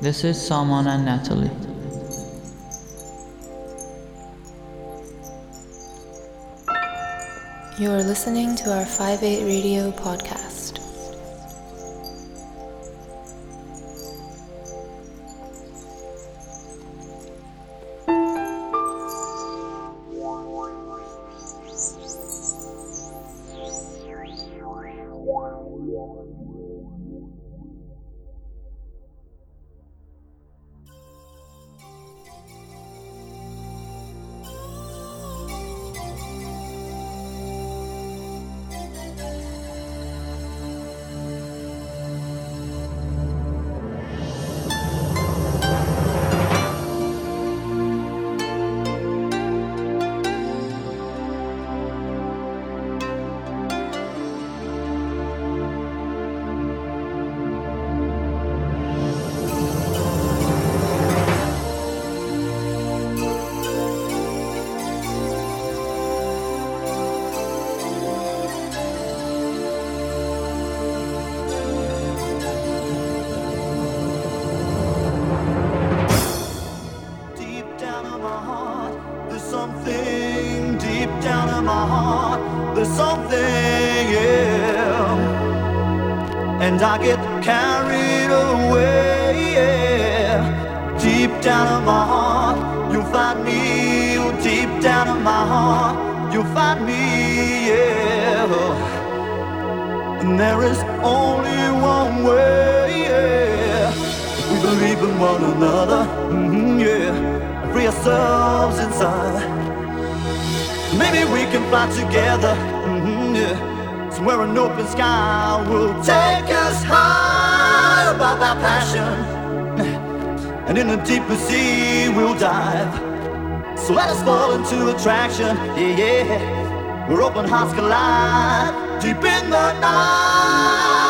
This is Salman and Natalie. You're listening to our 5-8 Radio podcast. Attraction. Mm-hmm, yeah, Free ourselves inside. Maybe we can fly together, mm-hmm, yeah. Somewhere an open sky will take us high above our passion. And in the deepest sea we'll dive. So let us fall into attraction. Yeah, yeah. Where open hearts collide deep in the night.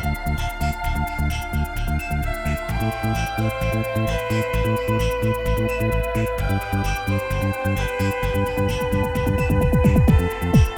Thank you.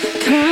Come,